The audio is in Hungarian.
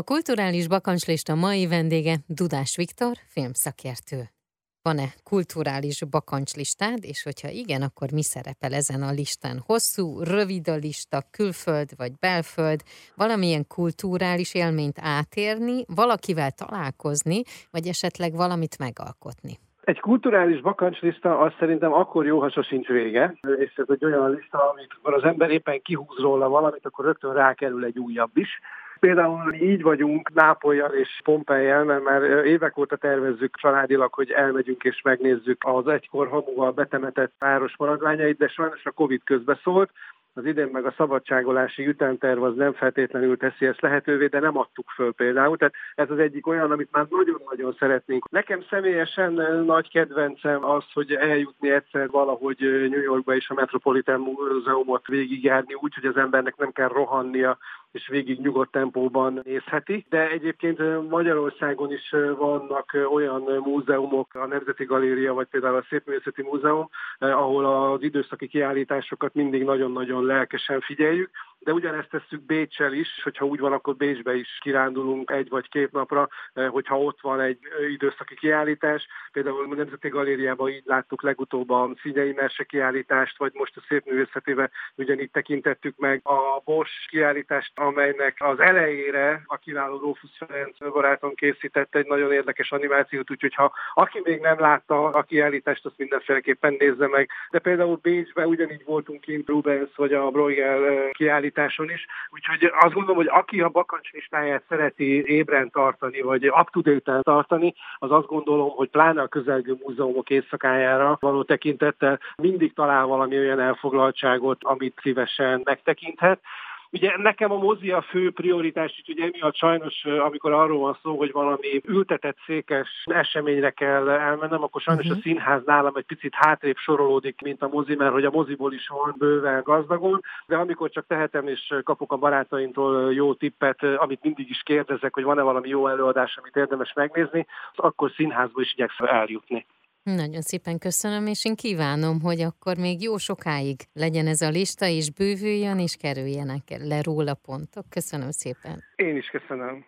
A kulturális bakancslista mai vendége Dudás Viktor, filmszakértő. Van-e kulturális bakancslistád, és hogyha igen, akkor mi szerepel ezen a listán? Hosszú, rövid a lista, külföld vagy belföld, valamilyen kulturális élményt átérni, valakivel találkozni, vagy esetleg valamit megalkotni? Egy kulturális bakancslista az szerintem akkor jó, ha sosincs vége, és ez egy olyan lista, amikor az ember éppen kihúz róla valamit, akkor rögtön rákerül egy újabb is. Például így vagyunk Nápolyjal és Pompejjel, mert már évek óta tervezzük családilag, hogy elmegyünk és megnézzük az egykor hamuval betemetett páros maradványait, de sajnos a Covid közbeszólt, az idén meg a szabadságolási ütemterv az nem feltétlenül teszi ezt lehetővé, de nem adtuk föl például. Tehát ez az egyik olyan, amit már nagyon-nagyon szeretnénk. Nekem személyesen nagy kedvencem az, hogy eljutni egyszer valahogy New Yorkba és a Metropolitan Múzeumot végigjárni úgy, hogy az embernek nem kell rohannia és végig nyugodt tempóban nézheti. De egyébként Magyarországon is vannak olyan múzeumok, a Nemzeti Galéria, vagy például a Szépművészeti Múzeum, ahol az időszaki kiállításokat mindig nagyon-nagyon lelkesen figyeljük, de ugyanezt tesszük Bécsel is, hogyha úgy van, akkor Bécsbe is kirándulunk egy vagy két napra, hogyha ott van egy időszaki kiállítás. Például a Nemzeti Galériában így láttuk legutóbb a Színyei Merse kiállítást, vagy most a Szépművészetébe ugyanígy tekintettük meg a Bosch kiállítást, amelynek az elejére a kiváló Rófusz Ferenc barátom készített egy nagyon érdekes animációt, úgyhogy ha aki még nem látta a kiállítást, azt mindenféleképpen nézze meg. De például Bécsben ugyanígy voltunk kint Rubens vagy a Bruegel kiállításon is, úgyhogy azt gondolom, hogy aki a bakancslistáját szereti ébren tartani, vagy up to tartani, az azt gondolom, hogy pláne a közelgő múzeumok éjszakájára való tekintettel mindig talál valami olyan elfoglaltságot, amit szívesen megtekinthet. Ugye nekem a mozi a fő prioritás, úgyhogy emiatt sajnos, amikor arról van szó, hogy valami ültetett székes eseményre kell elmennem, akkor sajnos uh-huh. a színház nálam egy picit hátrébb sorolódik, mint a mozi, mert hogy a moziból is van bőven gazdagon, de amikor csak tehetem és kapok a barátaimtól jó tippet, amit mindig is kérdezek, hogy van-e valami jó előadás, amit érdemes megnézni, akkor színházba is igyekszem eljutni. Nagyon szépen köszönöm, és én kívánom, hogy akkor még jó sokáig legyen ez a lista, és bővüljön, és kerüljenek le róla pontok. Köszönöm szépen. Én is köszönöm.